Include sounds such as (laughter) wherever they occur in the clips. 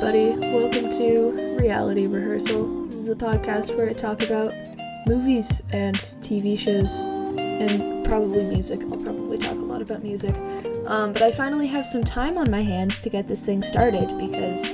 everybody. Welcome to Reality Rehearsal. This is the podcast where I talk about movies and TV shows and probably music. I'll probably talk a lot about music. Um, but I finally have some time on my hands to get this thing started because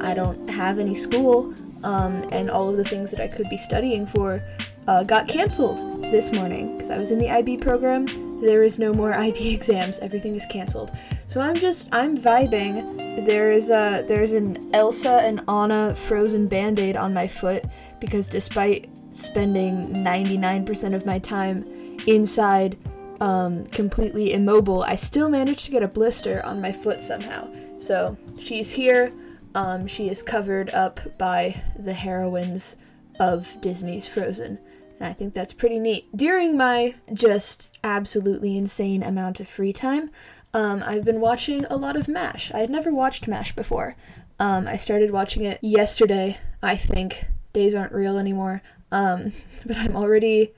I don't have any school um, and all of the things that I could be studying for uh, got canceled this morning because I was in the IB program. There is no more IB (laughs) exams. Everything is canceled. So I'm just I'm vibing. There is a there's an Elsa and Anna frozen band-aid on my foot because despite spending 99% of my time inside um, completely immobile, I still managed to get a blister on my foot somehow. So she's here. Um, she is covered up by the heroines of Disney's Frozen. And I think that's pretty neat. During my just absolutely insane amount of free time, um, I've been watching a lot of MASH. I had never watched MASH before. Um, I started watching it yesterday, I think. Days aren't real anymore. Um, (laughs) but I'm already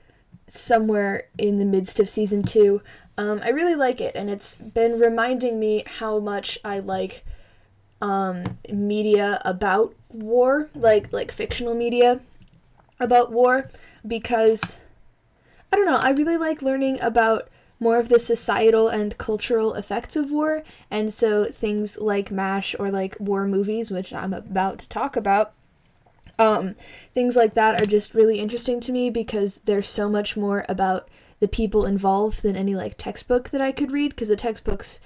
somewhere in the midst of season two. Um, I really like it, and it's been reminding me how much I like um, media about war, like like fictional media about war, because I don't know. I really like learning about more of the societal and cultural effects of war, and so things like MASH or like war movies, which I'm about to talk about. Um, things like that are just really interesting to me because there's so much more about the people involved than any like textbook that I could read because the textbooks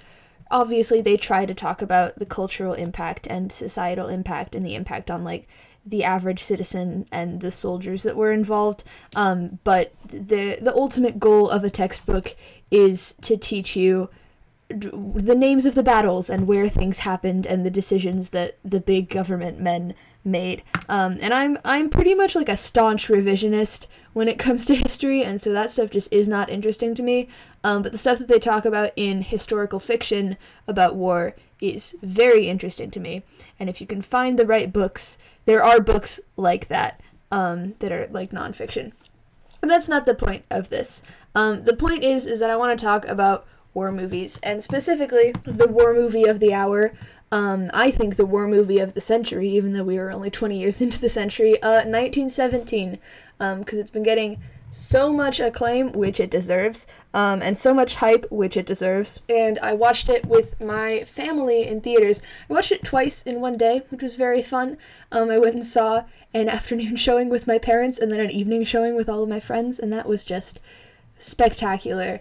obviously they try to talk about the cultural impact and societal impact and the impact on like the average citizen and the soldiers that were involved um, but the the ultimate goal of a textbook is to teach you the names of the battles and where things happened and the decisions that the big government men made. Um, and I'm I'm pretty much like a staunch revisionist when it (laughs) comes to history, and so that stuff just is not interesting to me. Um, but the stuff that they talk about in historical fiction about war is very interesting to me. And if you can find the right books, there are books like that um, that are like nonfiction. But that's not the point of this. Um, the point is is that I want to talk about war movies, and specifically the war movie of the hour. Um, I think the war movie of the century, even though we were only 20 years (laughs) into the century, uh, 1917, because um, it's been getting so much acclaim, which it deserves, um, and so much hype, which it deserves. And I watched it with my family in theaters. I watched it twice in one day, which was very fun. Um, I went and saw an (laughs) afternoon showing with my parents and then an evening showing with all of my friends, and that was just spectacular.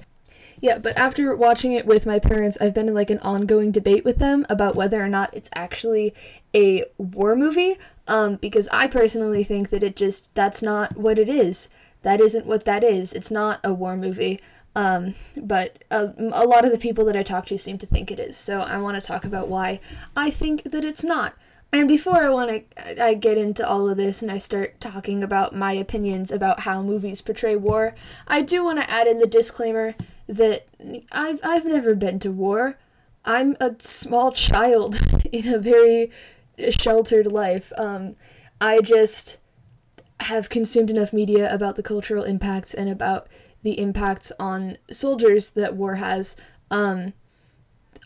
Yeah, but after watching it with my parents, I've been in like an ongoing debate with them about whether or not it's actually a war movie. Um, because I personally think that it just that's not what it is. That isn't what that is. It's not a war movie. Um, but a, a lot of the people that I talk to seem to think it is. So I want to talk about why I think that it's not. And before I want to, I get into all of this and I start talking about my opinions about how movies portray war. I do want to add in the disclaimer that I've I've never been to war. I'm a small child (laughs) in a very sheltered life. Um, I just have consumed enough media about the cultural impacts and about the impacts on soldiers that war has. Um,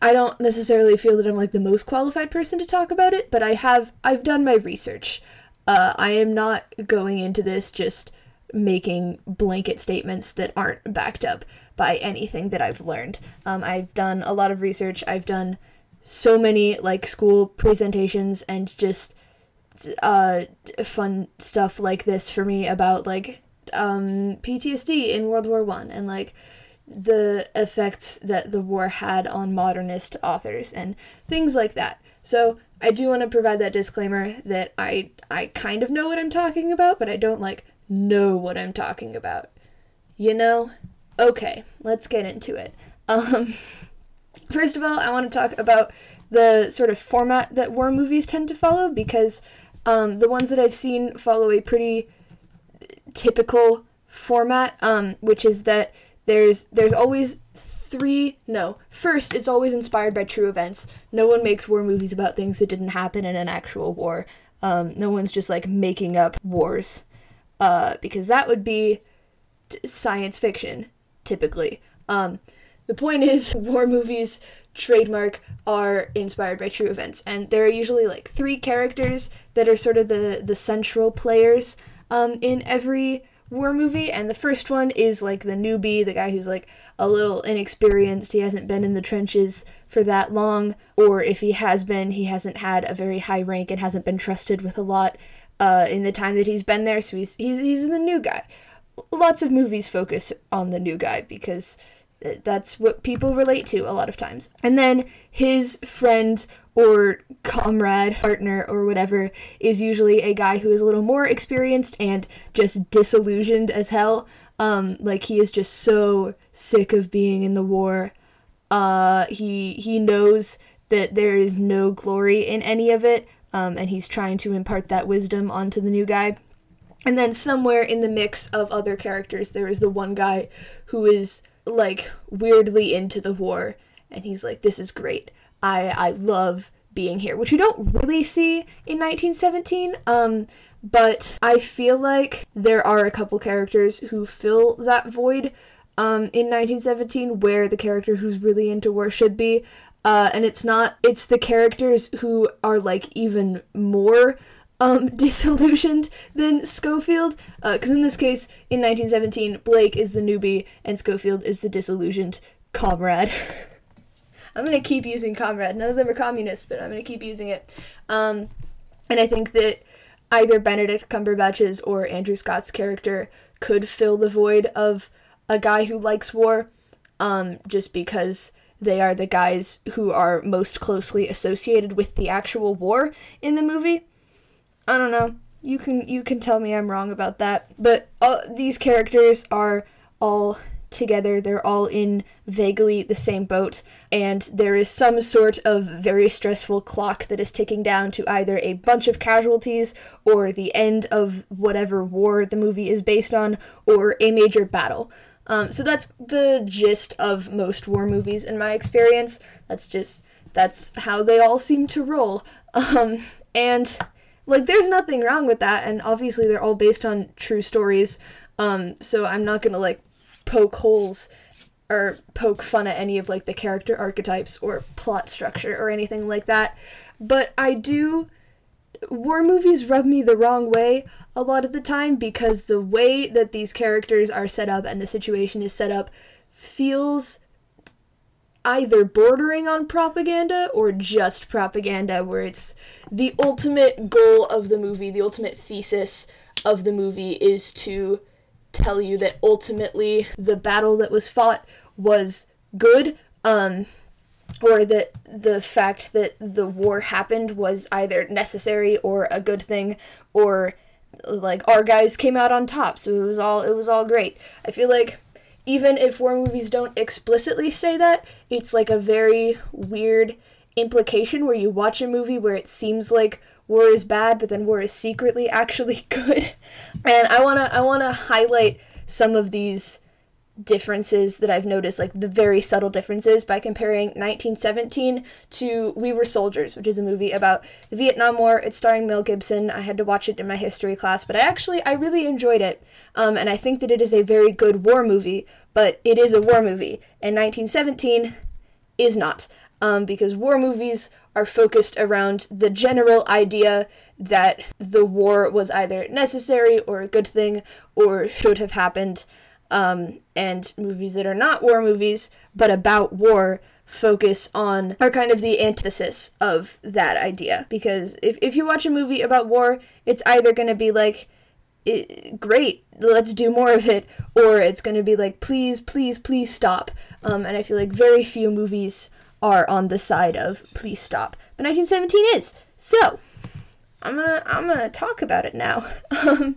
I don't necessarily feel that I'm like the most qualified person to talk about it, but I have I've done my research. Uh, I am not going into this just making blanket statements that aren't backed up by anything that I've learned. Um, I've done a lot of research. I've done so many like school presentations and just uh, fun stuff like this for me about like um, PTSD in World War One and like the effects that the war had on modernist authors and things like that. So I do want to provide that disclaimer that I I kind of know what I'm talking about, but I don't like know what I'm talking about. You know? Okay, let's get into it. Um, (laughs) first of all, I want to talk about the sort of format that war movies tend to follow because um, the ones that I've seen follow a pretty typical format, um, which is that there's there's always three no first it's always inspired by true events no one makes war movies about things that didn't happen in an actual war um, no one's just like making up wars uh, because that would be t- science fiction typically. Um, the point (laughs) is, war movies trademark are inspired by true events. And there are usually like three characters that are sort of the the central players um, in every war movie. And the first one is like the newbie the guy who's like a little inexperienced. He hasn't been in the trenches for that long. Or if he has been he hasn't had a very high rank and hasn't been trusted with a lot uh, in the time that he's been there so he's, he's he's the new guy lots of movies focus on the new guy because that's what people relate to a lot of times. And then his friend or comrade, partner, or whatever is usually a guy who is a little more experienced and just disillusioned as hell. Um, like he is just so sick of being in the war. Uh, he he knows that there is no glory in any of it, um, and he's trying to impart that wisdom onto the new guy. And then somewhere in the mix of other characters, there is the one guy who is like weirdly into the war and he's like this is great i i love being here which we don't really see in 1917 um but i feel like there are a couple characters who fill that void um in 1917 where the character who's really into war should be uh and it's not it's the characters who are like even more um, (laughs) disillusioned than Schofield, because uh, in this case, in 1917, Blake is the newbie and Schofield is the disillusioned comrade. (laughs) I'm gonna keep using comrade. None of them are communists, but I'm gonna keep using it. Um, and I think that either Benedict Cumberbatch's or Andrew Scott's character could fill the void of a guy who likes war, um, just because they are the guys who are most closely associated with the actual war in the movie. I don't know. You can you can tell me I'm wrong about that, but these characters are all together. They're all in vaguely the same boat, and there is some sort of very stressful clock that is ticking down to either a bunch of casualties or the end of whatever war the movie is based on, or a major battle. Um, so that's the gist of most war movies in my experience. That's just that's how they all seem to roll. (laughs) Um, and like there's nothing wrong with that and obviously they're all based on true stories um so i'm not gonna like poke holes or poke fun at any of like the character archetypes or plot structure or anything like that but i do war movies rub me the wrong way a lot of the time because the way that these characters are set up and the situation is set up feels either bordering on propaganda or just propaganda, where it's the ultimate goal of the movie, the ultimate thesis of the movie is to tell you that ultimately the battle that was fought was good, um, or that the fact that the war happened was either necessary or a good thing, or like our guys came out on top, so it was all it was all great. I feel like even if war movies don't explicitly say that, it's like a very weird implication where you watch a movie where it seems like war is bad, but then war is secretly (laughs) actually good. And I wanna I wanna highlight some of these differences that I've noticed, like the very subtle differences, by comparing 1917 to We Were Soldiers, which is a movie about the Vietnam War. It's starring Mel Gibson. I had to watch it in my history class, but I actually I really enjoyed it, um, and I think that it is a very good war movie. But it is a war movie, and 1917 is not, um, because war movies are focused around the general idea that the war was either necessary or a good thing or should have happened um, and movies that are not war movies but about war focus on are kind of the antithesis of that idea. Because if, if you watch a movie about war it's either going to be like great let's do more of it or it's going to be like please please please stop. Um, and i feel like very few movies are on the side of please stop. But 1917 is. So i'm gonna i'm gonna talk about it now. (laughs) Um,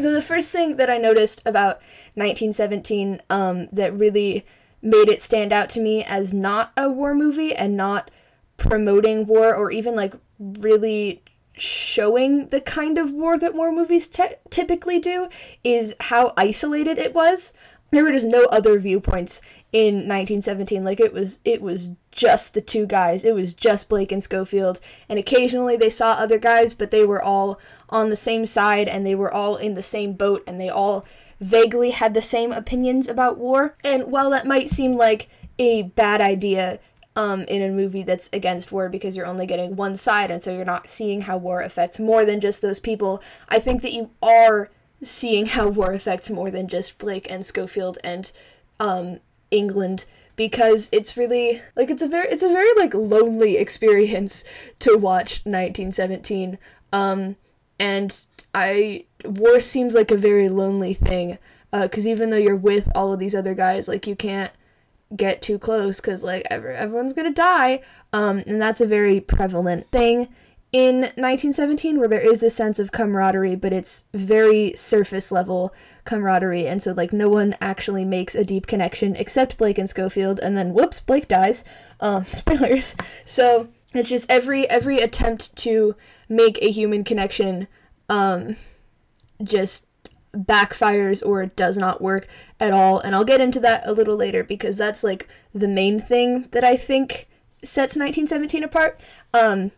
so the first thing that I noticed about 1917 um, that really made it stand out to me as not a war movie and not promoting war or even like really showing the kind of war that war movies te- typically do is how isolated it was there were just no other viewpoints in 1917 like it was it was just the two guys. It was just blake and schofield. And occasionally they saw other guys but they were all on the same side and they were all in the same boat and they all vaguely had the same opinions about war. And while that might seem like a bad idea um, in a movie that's against war because you're only getting one side and so you're not seeing how war affects more than just those people. I think that you are seeing how war affects more than just Blake and Schofield and um, England because it's really like it's a very it's a very like lonely experience to watch 1917 um and i war seems like a very lonely thing because uh, even though you're with all of these other guys like you can't get too close because like every, everyone's gonna die. Um and that's a very prevalent thing in 1917 where there is this sense of camaraderie but it's very surface level camaraderie. And so like no one actually makes a deep connection except blake and schofield and then whoops blake dies. Um (laughs) spoilers. So it's just every every attempt to make a human connection um just backfires or does not work at all. And i'll get into that a little later because that's like the main thing that i think sets 1917 apart. Um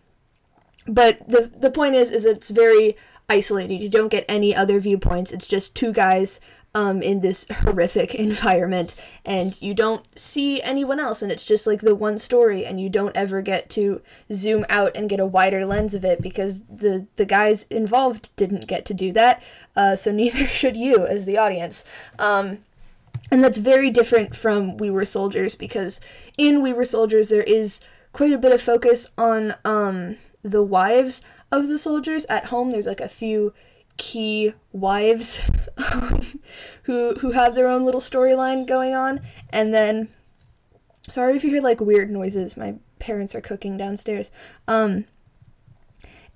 but the the point is is that it's very isolated. You don't get any other viewpoints. It's just two guys um, in this horrific (laughs) environment, and you don't see anyone else, and it's just like the one story, and you don't ever get to zoom out and get a wider lens of it because the the guys involved didn't get to do that, uh, so (laughs) neither should you as the audience. Um, and that's very different from We Were Soldiers because in We Were Soldiers there is quite a bit of focus on um, the wives of the soldiers at home. There's like a few key wives (laughs) who who have their own little storyline going on, and then sorry if you hear like weird noises. My parents are cooking downstairs. Um,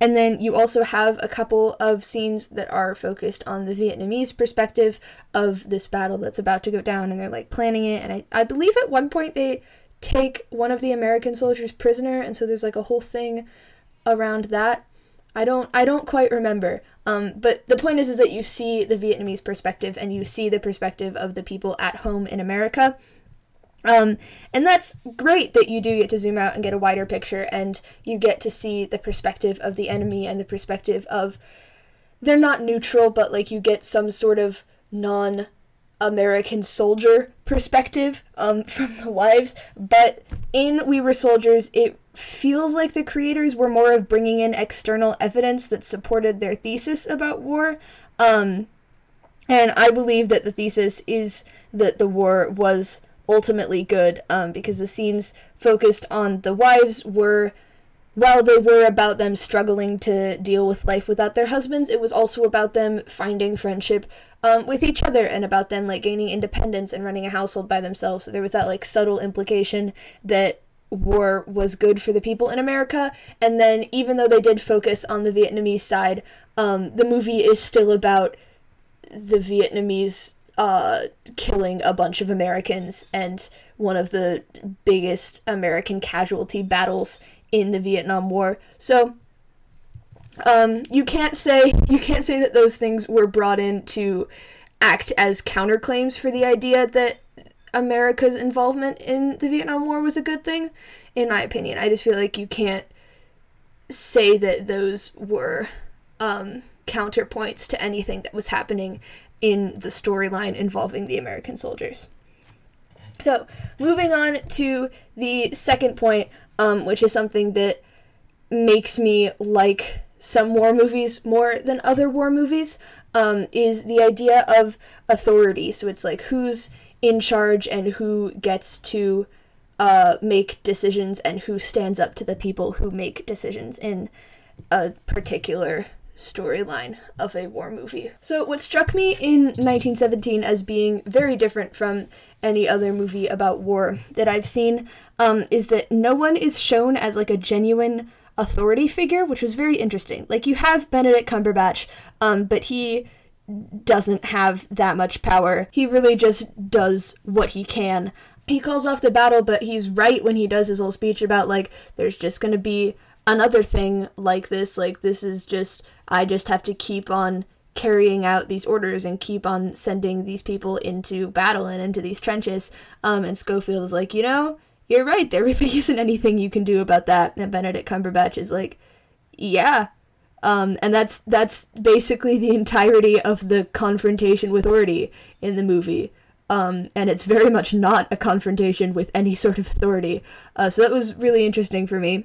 and then you also have a couple of scenes that are focused on the Vietnamese perspective of this battle that's about to go down, and they're like planning it. And I, I believe at one point they take one of the American soldiers prisoner, and so there's like a whole thing around that. I don't I don't quite remember. Um, but the point is is that you see the Vietnamese perspective and you see the perspective of the people at home in America. Um, and that's great that you do get to zoom out and get a wider picture and you get to see the perspective of the enemy and the perspective of they're not neutral, but like you get some sort of non American soldier perspective um, (laughs) from the wives. But in We Were Soldiers, it feels like the creators were more of bringing in external evidence that supported their thesis about war. Um, and I believe that the thesis is that the war was ultimately good um, because the scenes focused on the wives were while they were about them struggling to deal with life without their husbands, it was also about them finding friendship um, with each other and about them like gaining independence and running a household by themselves. So there was that like subtle implication that war was good for the people in America. And then even though they did focus on the Vietnamese side, um, the movie is still about the Vietnamese uh, killing a bunch of Americans and one of the biggest American casualty battles in the Vietnam War. So um, you can't say (laughs) you can't say that those things were brought in to act as counterclaims for the idea that America's involvement in the Vietnam War was a good thing. In my opinion, I just feel like you can't say that those were um, counterpoints to anything that was happening in the storyline involving the American soldiers. So, moving on to the second point, um, which is something that makes me like some war movies more than other war movies, um, is the idea of authority. So, it's like who's in charge and who gets to uh, make decisions and who stands up to the people who make decisions in a particular storyline of a war movie. So, what struck me in 1917 as being very different from any other movie about war that I've seen um, is that no one is shown as like a genuine authority figure, which was very interesting. Like, you have Benedict Cumberbatch, um, but he doesn't have that much power. He really just does what he can. He calls off the battle, but he's right when he does his whole speech about like there's just going to be another thing like this. Like this is just I just have to keep on carrying out these orders and keep on sending these people into battle and into these trenches. Um, and Schofield is like, you know, you're right. There really (laughs) isn't anything you can do about that. And Benedict Cumberbatch is like, yeah. Um, and that's that's basically the entirety of the confrontation with Orty in the movie. Um, and it's very much not a confrontation with any sort of authority. Uh, so that was really interesting for me.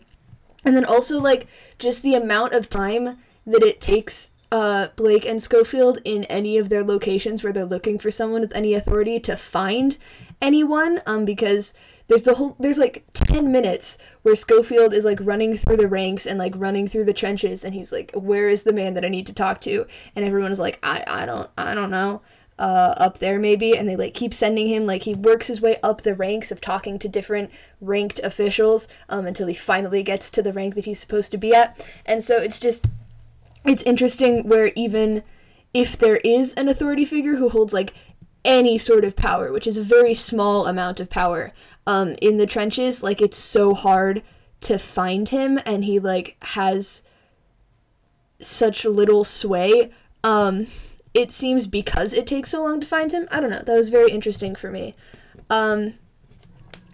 And then also, like, just the amount of time that it takes uh, Blake and Schofield in any of their locations where they're looking for someone with any authority to find anyone, um, because there's the whole there's like 10 minutes where Schofield is like running through the ranks and like running through the trenches and he's like where is the man that I need to talk to? And everyone is like I I don't I don't know uh, up there maybe. And they like keep sending him like he works his way up the ranks of talking to different ranked officials um, until he finally gets to the rank that he's supposed to be at. And so it's just it's interesting where even if there is an authority figure who holds like any sort of power, which is a very small amount of power, um, in the trenches, like it's so hard to find him, and he like has such little sway. Um, it seems because it takes so long to find him. I don't know. That was very interesting for me. Um,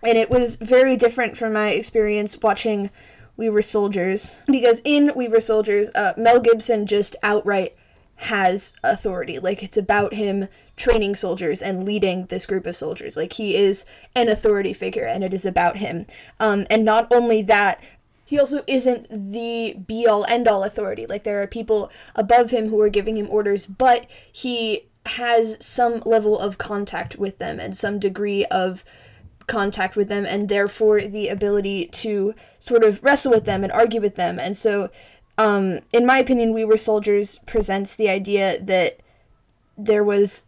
and it was very different from my experience watching We Were Soldiers because in We Were Soldiers, uh, Mel Gibson just outright has authority. Like it's about him training soldiers and leading this group of soldiers. Like he is an authority figure and it is about him. Um, and not only that, he also isn't the be all end all authority. Like there are people above him who are giving him orders, but he has some level of contact with them and some degree of contact with them and therefore the ability to sort of wrestle with them and argue with them. And so um, in my opinion, We Were Soldiers presents the idea that there was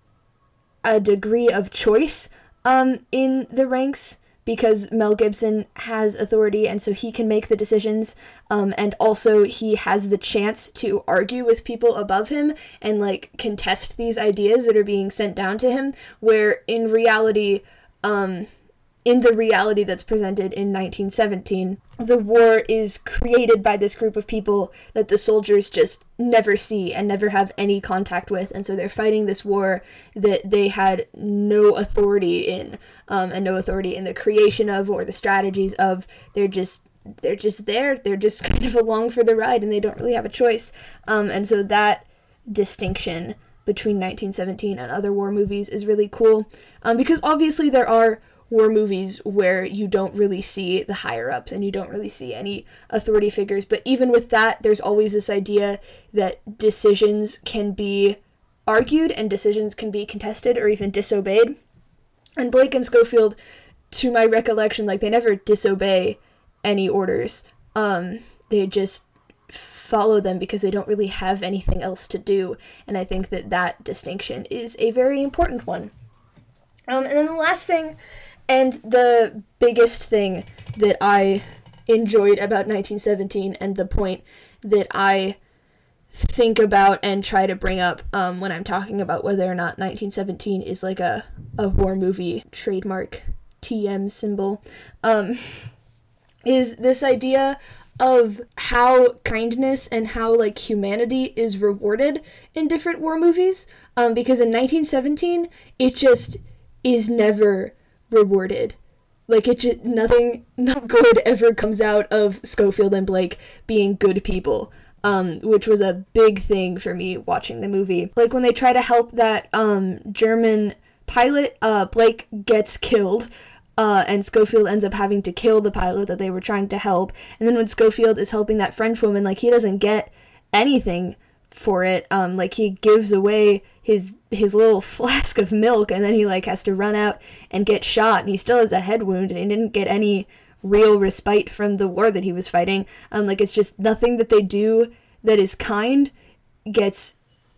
a degree of choice um, in the ranks because Mel Gibson has authority and so he can make the decisions um, and also he has the chance to argue with people above him and like contest these ideas that are being sent down to him where in reality um, in the reality that's presented in 1917, the war is created by this group of people that the soldiers just never see and never have any contact with. And so they're fighting this war that they had no authority in, um, and no authority in the creation of or the strategies of. They're just they're just there. They're just (laughs) kind of along for the ride, and they don't really have a choice. Um, and so that distinction between 1917 and other war movies is really cool, um, because obviously there are war movies where you don't really see the higher ups and you don't really see any authority figures. But even with that, there's always this idea that decisions can be argued and decisions can be contested or even disobeyed. And Blake and Schofield, to my recollection, like they never disobey any orders. Um, they just follow them because they don't really have anything else to do. And I think that that distinction is a very important one. Um, and then the last thing and the biggest thing that I enjoyed about 1917 and the point that I think about and try to bring up um, when I'm talking about whether or not 1917 is like a, a war movie trademark TM symbol um, (laughs) is this idea of how kindness and how like humanity is rewarded in different war movies um, because in 1917 it just is never rewarded. Like it just nothing not good ever comes out of Schofield and Blake being good people. Um, which was a big thing for me watching the movie. Like when they try to help that um, German pilot, uh, Blake gets killed. Uh, and Schofield ends up having to kill the pilot that they were trying to help. And then when Schofield is helping that French woman, like he doesn't get anything for it. Um, like he gives away his his little (laughs) flask of milk, and then he like has to run out and get shot, and he still has a head wound, and he didn't get any real respite from the war that he was fighting. Um, like it's just nothing that they do that is kind gets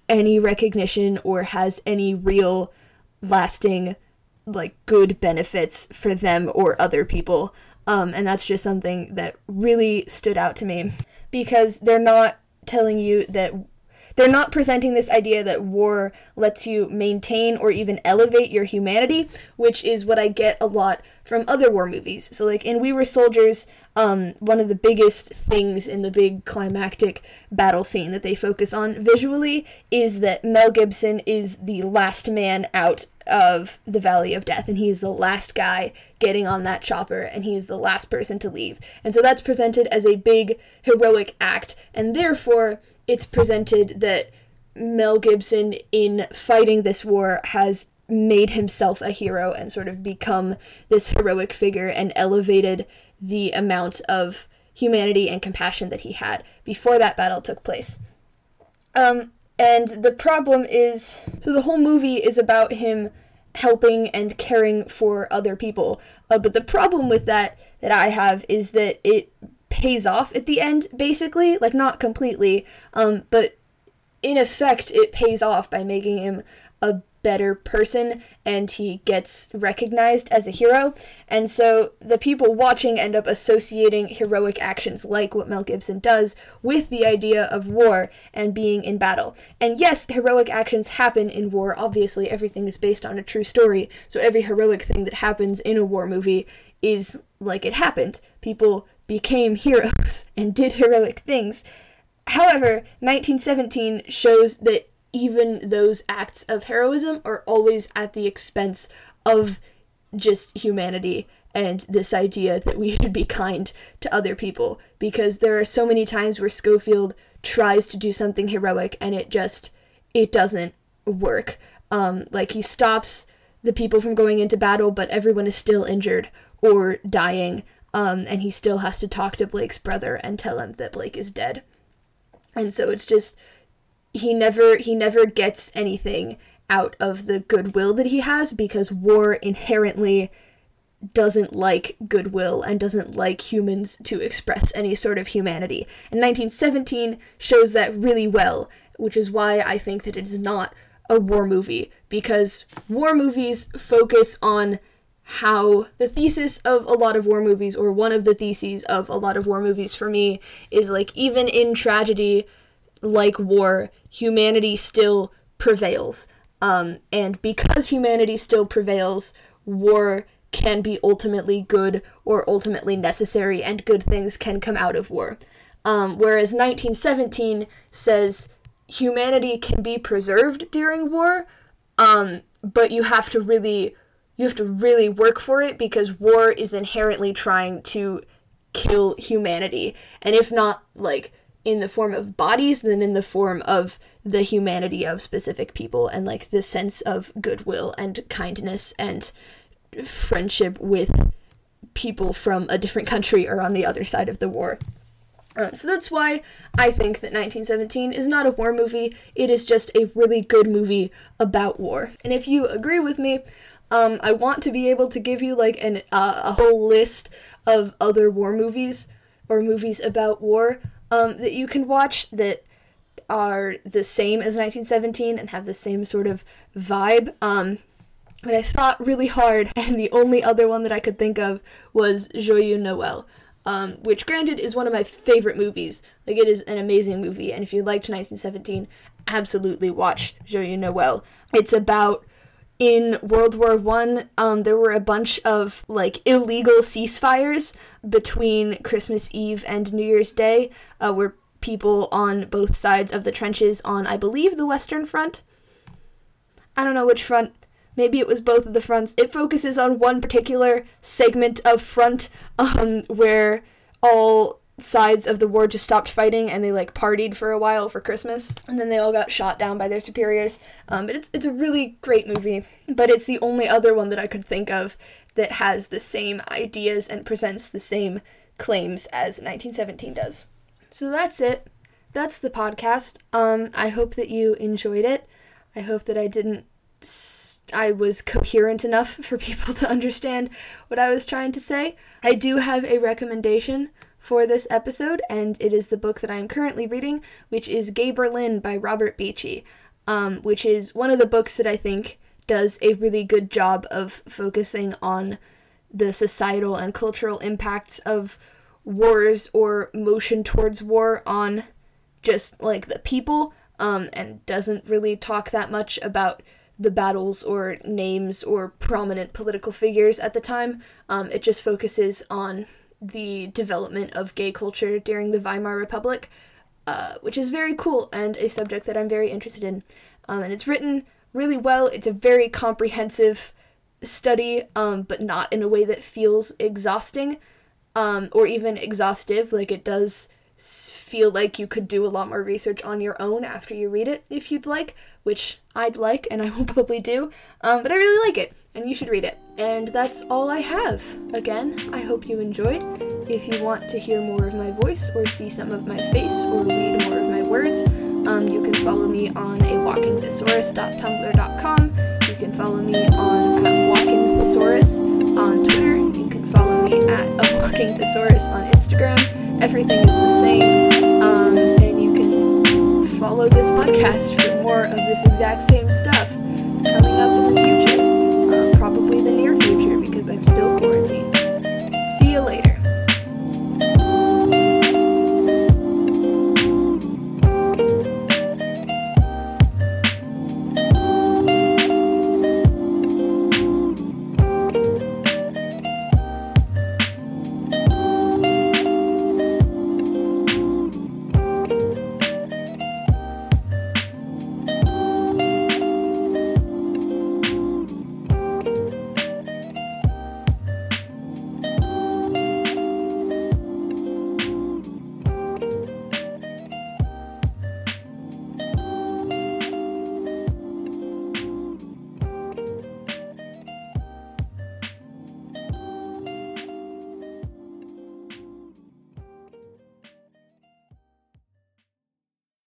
any recognition or has any real lasting like good benefits for them or other people. Um, and that's just something that really stood out to me because they're not telling you that they're not presenting this idea that war lets you maintain or even elevate your humanity, which is what I get a lot from other war movies. So, like in We Were Soldiers, um, one of the biggest things in the big climactic battle scene that they focus on visually is that Mel Gibson is the last man out of the Valley of Death, and he is the last guy getting on that chopper, and he is the last person to leave. And so that's presented as a big heroic act, and therefore it's presented that Mel Gibson, in fighting this war, has made himself a hero and sort of become this heroic figure and elevated the amount of humanity and compassion that he had before that battle took place. Um, and the problem is so the whole movie is about him helping and caring for other people. Uh, but the problem with that that I have is that it pays off at the end, basically. Like, not completely, um, but in effect, it pays off by making him a better person and he gets recognized as a hero. And so the people watching end up associating heroic actions like what Mel Gibson does with the idea of war and being in battle. And yes, heroic actions happen in war. Obviously, everything is based on a true story. So every heroic thing that happens in a war movie is like it happened. People became heroes (laughs) and did heroic things. However, 1917 shows that even those acts of heroism are always at the expense of just humanity and this idea that we (laughs) should be kind to other people because there are so many times where Schofield tries to do something heroic and it just it doesn't work. Um, like he stops the people from going into battle, but everyone is still injured or dying, um, and he still has to talk to Blake's brother and tell him that Blake is dead. And so it's just he never he never gets anything out of the goodwill that he has because war inherently doesn't like goodwill and doesn't like humans to express any sort of humanity. And 1917 shows that really well, which is why I think that it is not a war movie because war movies focus on how the thesis of a lot of war movies or one of the theses of a lot of war movies for me is like even in tragedy like war, humanity still prevails. Um, and because humanity still prevails, war can be ultimately good or ultimately necessary, and good things can come out of war. Um, whereas 1917 says humanity can be preserved during war, um, but you have to really you have to really work for it because war is inherently trying to kill humanity, and if not like in the form of bodies then in the form of the humanity of specific people and like the sense of goodwill and kindness and friendship with people from a different country or on the other side of the war. Um, so that's why I think that 1917 is not a war movie. It is just a really good movie about war. And if you agree with me, um, I want to be able to give you like an uh, a whole list of other war movies or movies about war um, that you can watch that are the same as 1917 and have the same sort of vibe. Um, but I thought really hard, (laughs) and the only other one that I could think of was Joyeux Noel, um, which, granted, is one of my favorite movies. Like, it is an amazing movie, and if you liked 1917, absolutely watch Joyeux Noel. It's about in World War One, um, there were a bunch of like illegal ceasefires between Christmas Eve and New Year's Day, uh, where people on both sides of the trenches on, I believe, the Western Front. I don't know which front. Maybe it was both of the fronts. It focuses on one particular segment of front um, where all sides of the war just stopped fighting and they like partied for a while for Christmas and then they all got shot down by their superiors. Um, but it's it's a really great movie, but it's the only other one that I could think of that has the same ideas and presents the same claims as 1917 does. So that's it. That's the podcast. Um, I hope that you enjoyed it. I hope that I didn't I was coherent enough (laughs) for people to understand what I was trying to say. I do have a recommendation for this episode, and it is the book that I am currently reading, which is Gay Berlin by Robert Beachy, um, which is one of the books that I think does a really good job of focusing on the societal and cultural impacts of wars or motion towards war on just like the people, um, and doesn't really talk that much about the battles or names or prominent political figures at the time. Um, it just focuses on the development of gay culture during the Weimar Republic, uh, which is very cool and a subject that I'm very interested in. Um, and it's written really well. It's a very comprehensive study, um, but not in a way that feels exhausting um, or even exhaustive. Like it does feel like you could do a lot more research on your own after you read it if you'd like, which I'd like and I will (laughs) probably do. Um, but I really like it and you should read it. And that's all I have. Again, I hope you enjoyed. If you want to hear more of my voice or see some of my face or read more of my words, um, you can follow me on a walkingthesaurus.tumblr.com. You can follow me on at walkingthesaurus on Twitter. You can follow me at a walking on Instagram. Everything is the same. Um, and you can follow this podcast for more of this exact same stuff coming up